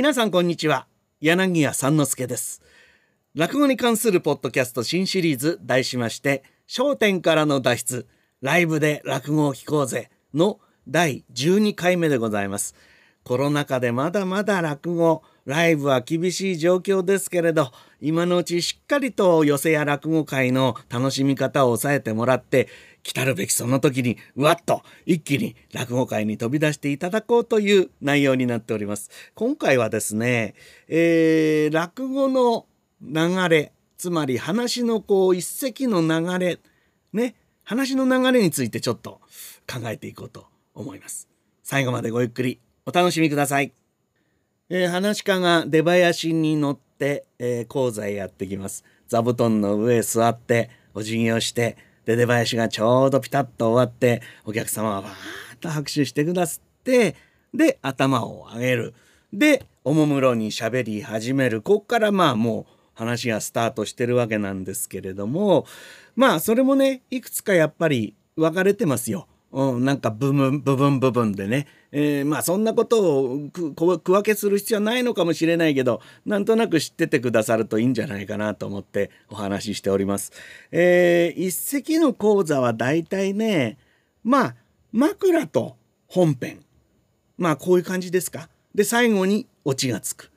皆さんこんにちは。柳家三之助です。落語に関するポッドキャスト新シリーズ題しまして焦点からの脱出ライブで落語を聞こうぜの第12回目でございます。コロナ禍でまだまだ落語ライブは厳しい状況ですけれど今のうちしっかりと寄席や落語会の楽しみ方を抑えてもらって来たるべきその時にうわっと一気に落語会に飛び出していただこうという内容になっております。今回はですね、えー、落語の流れつまり話のこう一石の流れね話の流れについてちょっと考えていこうと思います。最後までごゆっくりお楽しみください。えー、話家が出囃子に乗って、えー、講座へやってきます。座布団の上へ座ってお辞儀をしてで出囃子がちょうどピタッと終わってお客様はわーっと拍手してくださってで頭を上げるでおもむろに喋り始めるこっからまあもう話がスタートしてるわけなんですけれどもまあそれもねいくつかやっぱり分かれてますよ。うん、なんか部分部分部分でね、えー、まあそんなことを区分けする必要はないのかもしれないけどなんとなく知っててくださるといいんじゃないかなと思ってお話ししております。えー、一席の講座はだいたいねまあ枕と本編まあこういう感じですか？で最後にオチがつく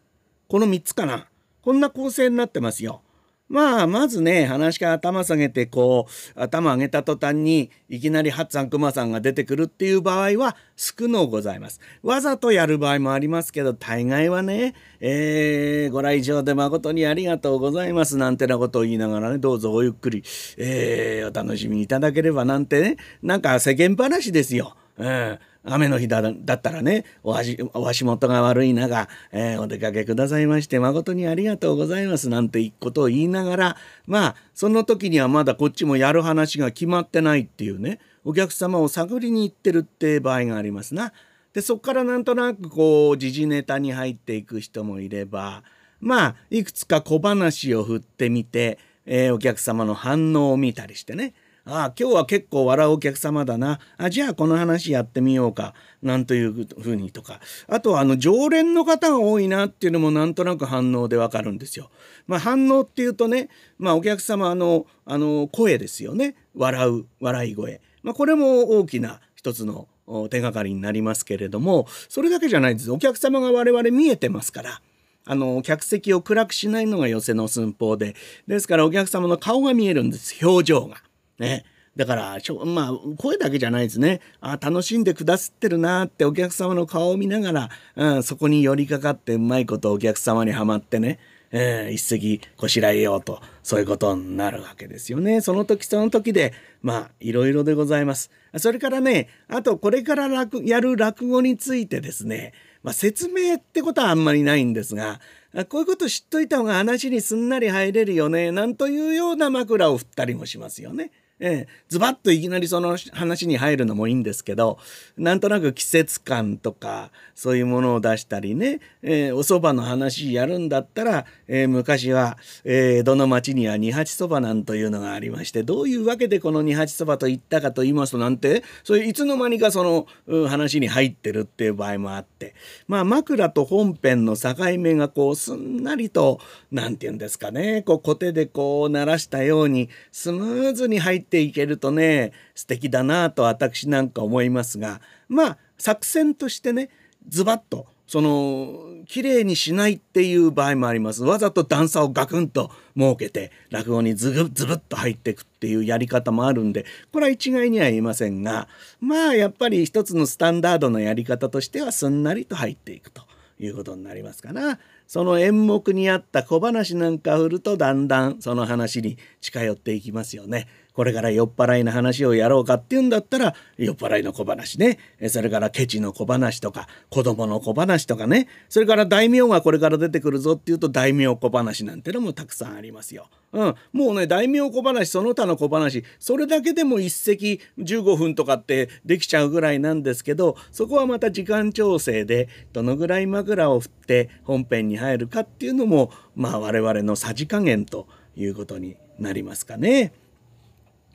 この3つかなこんな構成になってますよ。まあまずね話から頭下げてこう頭上げた途端にいきなりハッツァンクマさんが出てくるっていう場合は少のございます。わざとやる場合もありますけど大概はね、えー、ご来場で誠にありがとうございますなんてなことを言いながらねどうぞごゆっくり、えー、お楽しみいただければなんてねなんか世間話ですよ。うん雨の日だったらねお足お足元が悪い中、えー、お出かけくださいまして誠にありがとうございますなんてことを言いながらまあその時にはまだこっちもやる話が決まってないっていうねお客様を探りに行ってるって場合がありますな。でそこからなんとなくこう時事ネタに入っていく人もいればまあいくつか小話を振ってみて、えー、お客様の反応を見たりしてねああ今日は結構笑うお客様だな。あじゃあこの話やってみようか。なんというふうにとか。あとはあの常連の方が多いなっていうのもなんとなく反応でわかるんですよ。まあ、反応っていうとね、まあ、お客様のあの声ですよね。笑う笑い声、まあ、これも大きな一つの手がかりになりますけれどもそれだけじゃないんです。お客様が我々見えてますから。あの客席を暗くしないのが寄せの寸法で。ですからお客様の顔が見えるんです。表情が。ね。だからまあ声だけじゃないですねあ楽しんでくださってるなってお客様の顔を見ながら、うん、そこに寄りかかってうまいことお客様にはまってね、えー、一石こしらえようとそういうことになるわけですよねその時その時でまあいろいろでございますそれからねあとこれから落やる落語についてですね、まあ、説明ってことはあんまりないんですがこういうこと知っといた方が話にすんなり入れるよねなんというような枕を振ったりもしますよね。ええ、ズバッといきなりその話に入るのもいいんですけどなんとなく季節感とかそういうものを出したりね、えー、お蕎麦の話やるんだったら、えー、昔は、えー、江戸の町には二八そばなんというのがありましてどういうわけでこの二八そばと言ったかと言いますとなんてそれいつの間にかその話に入ってるっていう場合もあってまあ枕と本編の境目がこうすんなりと何て言うんですかねこうコテでこう鳴らしたようにスムーズに入ってていけるとね素敵だなと私なんか思いますがまあ作戦としてねズバッとその綺麗にしないっていう場合もありますわざと段差をガクンと設けて落語にズブズブッと入っていくっていうやり方もあるんでこれは一概には言いませんがまあやっぱり一つのスタンダードのやり方としてはすんなりと入っていくということになりますかな。その演目に合った小話なんか振るとだんだんその話に近寄っていきますよね。これから酔っ払いの話をやろうかっていうんだったら酔っ払いの小話ねそれからケチの小話とか子供の小話とかねそれから大名がこれから出てくるぞっていうと大名小話なんてのもたくさんありますよ。うん、もうね大名小話その他の小話それだけでも一席15分とかってできちゃうぐらいなんですけどそこはまた時間調整でどのぐらい枕を振って本編に入るかっていうのもまあ我々のさじ加減ということになりますかね。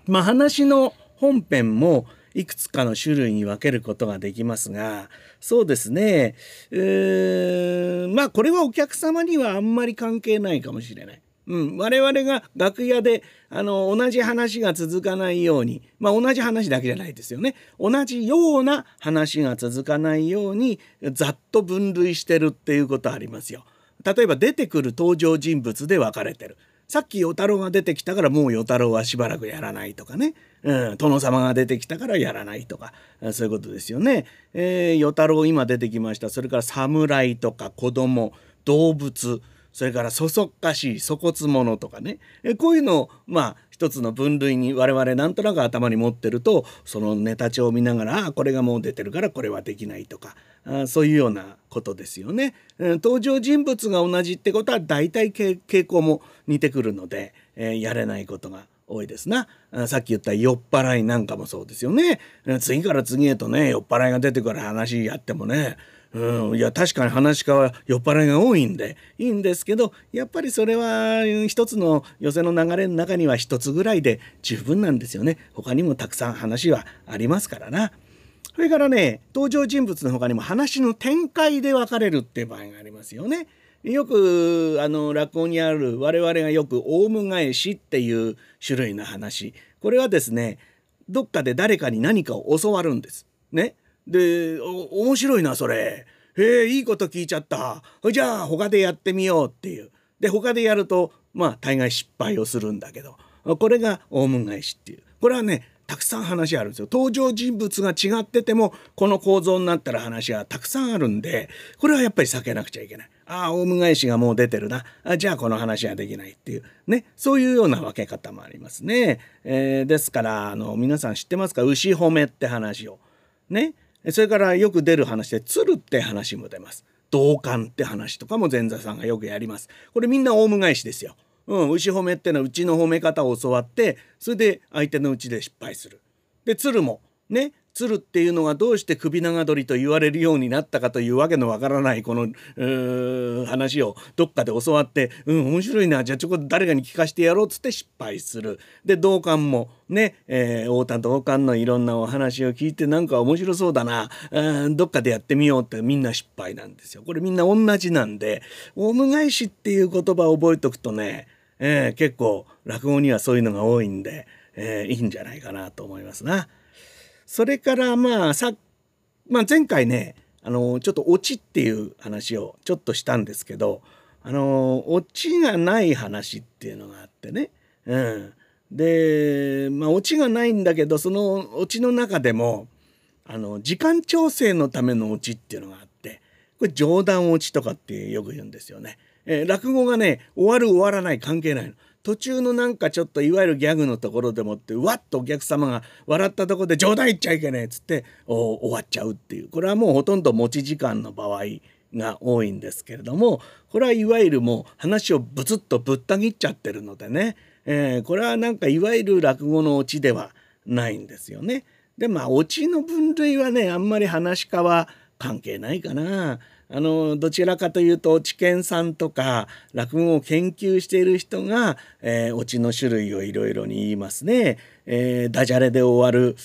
まあ、話の本編もいくつかの種類に分けることができますがそうですね、え、まあこれはお客様にはあんまり関係ないかもしれない。うん、我々が楽屋であの同じ話が続かないようにまあ同じ話だけじゃないですよね同じような話が続かないようにざっと分類してるっていうことありますよ。例えば出てくる登場人物で分かれてる。さっき与太郎が出てきたからもう与太郎はしばらくやらないとかね、うん、殿様が出てきたからやらないとか。そういうことですよね。えー、与太郎今出てきました。それから侍とか子供動物。それからそそっかしい粗骨者とかね。えこういうのをまあ一つの分類に我々なんとなく頭に持ってるとそのネタ帳を見ながらあこれがもう出てるからこれはできないとかあそういうようなことですよね。登場人物が同じってことは大体傾向も似てくるので、えー、やれないことが多いですな。さっき言った酔っ払いなんかもそうですよね。次から次へとね酔っ払いが出てくる話やってもねうん、いや確かに話し家は酔っ払いが多いんでいいんですけどやっぱりそれは一つの寄せの流れの中には一つぐらいで十分なんですよね他にもたくさん話はありますからな。それからね登場人物の他にも話の展開で分かれるっていう場合がありますよね。よくあの落語にある我々がよくオウム返しっていう種類の話これはですねどっかで誰かに何かを教わるんです。ね。で面白いなそれ。へえいいこと聞いちゃった。じゃあ他でやってみようっていう。で他でやるとまあ大概失敗をするんだけど。これがオウム返しっていう。これはねたくさん話あるんですよ。登場人物が違っててもこの構造になったら話はたくさんあるんでこれはやっぱり避けなくちゃいけない。ああオウム返しがもう出てるな。あじゃあこの話はできないっていう。ねそういうような分け方もありますね、えー、ですからあの皆さん知ってますか？牛褒めって話を。ね。それからよく出る話で鶴って話も出ます。同感って話とかも前座さんがよくやります。これみんなオウム返しですよ。うん、牛褒めってのはうちの褒め方を教わってそれで相手のうちで失敗する。で鶴もね鶴っていうのがどうして首長鳥と言われるようになったかというわけのわからないこの話をどっかで教わってうん面白いなじゃあちょっと誰かに聞かせてやろうっつって失敗する。で同感もね、えー、太田同感のいろんなお話を聞いてなんか面白そうだなうんどっかでやってみようってみんな失敗なんですよ。これみんな同じなんでオウム返しっていう言葉を覚えとくとね、えー、結構落語にはそういうのが多いんで、えー、いいんじゃないかなと思いますな。それからまあさ、まあ、前回ねあのちょっとオチっていう話をちょっとしたんですけどあのオチがない話っていうのがあってね、うん、でまあオチがないんだけどそのオチの中でもあの時間調整のためのオチっていうのがあってこれ冗談オチとかってよく言うんですよね。えー、落語がね終わる終わらない関係ないの。途中のなんかちょっといわゆるギャグのところでもってわっとお客様が笑ったところで冗談言っちゃいけねえっつって終わっちゃうっていうこれはもうほとんど持ち時間の場合が多いんですけれどもこれはいわゆるもう話をブツッとぶった切っちゃってるのでね、えー、これはなんかいわゆる落語のオチではないんですよね。でまあオチの分類はねあんまり話し家は関係ないかな。あのどちらかというと知見さんとか落語を研究している人が、えー、オチの種類をいろいろに言いますね。えー、ダジャレで終わる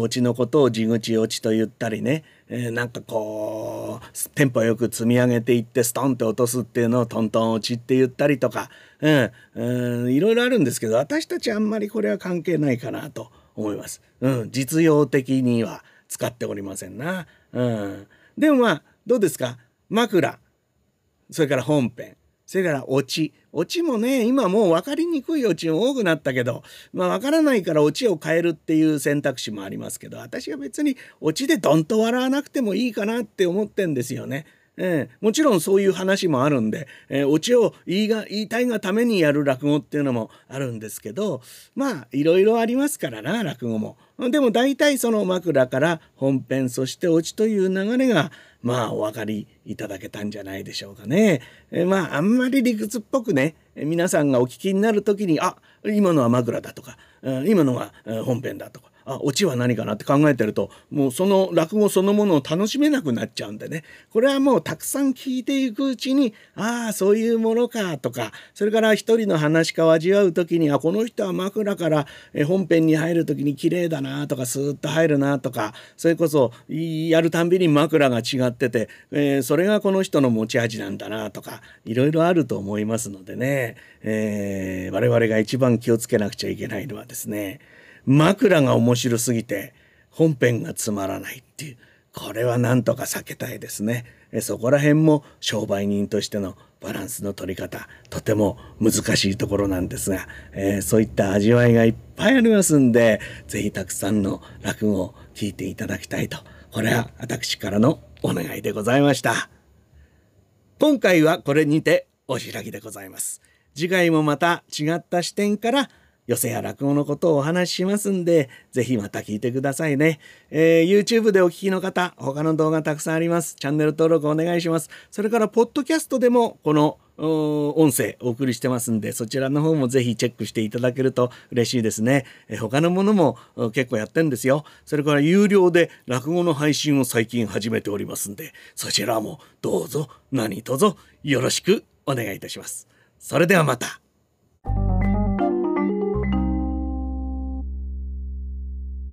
オチのことを地口オチと言ったりね、えー、なんかこうテンポよく積み上げていってストンって落とすっていうのをトントン落ちって言ったりとか、うん、いろいろあるんですけど私たちあんまりこれは関係ないかなと思います。うん、実用的には使っておりませんな。うん、でもまあどうですか？枕。それから本編。それからオチ。オチもね今もう分かりにくいオチも多くなったけどまあ分からないからオチを変えるっていう選択肢もありますけど私は別にオチでドンと笑わなくてもいいかなって思ってんですよね。えー、もちろんそういう話もあるんで、えー、オチを言いが言いたいがためにやる落語っていうのもあるんですけどまあいろいろありますからな落語も。でも大体その枕から本編そしてオチという流れがまあお分かりいただけたんじゃないでしょうかね。えまああんまり理屈っぽくね皆さんがお聞きになる時にあ今のは枕だとか今のが本編だとかあオチは何かなって考えてるともうその落語そのものを楽しめなくなっちゃうんでね。これはもうたくさん聞いていくうちにああそういうものかとかそれから一人の話家を味わう時にあこの人は枕から本編に入る時に綺麗だなとかスーッと入るなとかそれこそやるたんびに枕が違ってて、えー、それがこの人の持ち味なんだなとかいろいろあると思いますのでね、えー、我々が一番気をつけなくちゃいけないのはですね枕が面白すぎて本編がつまらないっていうこれはなんとか避けたいですね。そこら辺も商売人としてのバランスの取り方とても難しいところなんですが、えー、そういった味わいがいっぱいありますんで是非たくさんの落語を聞いていただきたいとこれは私からのお願いでございました。今回はこれにてお開きでございます。次回もまた違った視点から寄せや落語のことをお話ししますんで、ぜひまた聞いてくださいね。えー、YouTube でお聞きの方、他の動画たくさんあります。チャンネル登録お願いします。それから、ポッドキャストでも、この音声お送りしてますんで、そちらの方もぜひチェックしていただけると嬉しいですね。え他のものも結構やってんですよ。それから有料で落語の配信を最近始めておりますんで、そちらもどうぞ何卒よろしくお願いいたします。それではまた。